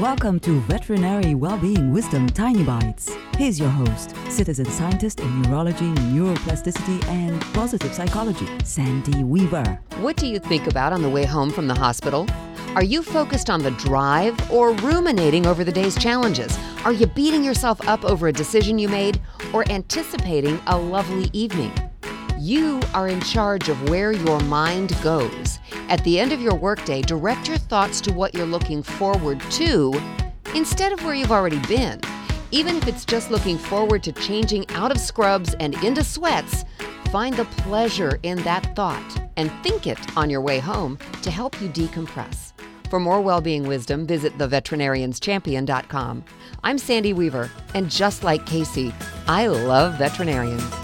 Welcome to Veterinary Wellbeing Wisdom Tiny Bites. Here's your host, citizen scientist in neurology, neuroplasticity, and positive psychology, Sandy Weaver. What do you think about on the way home from the hospital? Are you focused on the drive or ruminating over the day's challenges? Are you beating yourself up over a decision you made or anticipating a lovely evening? You are in charge of where your mind goes. At the end of your workday, direct your thoughts to what you're looking forward to instead of where you've already been. Even if it's just looking forward to changing out of scrubs and into sweats, find the pleasure in that thought and think it on your way home to help you decompress. For more well-being wisdom, visit theveterinarianschampion.com. I'm Sandy Weaver, and just like Casey, I love veterinarians.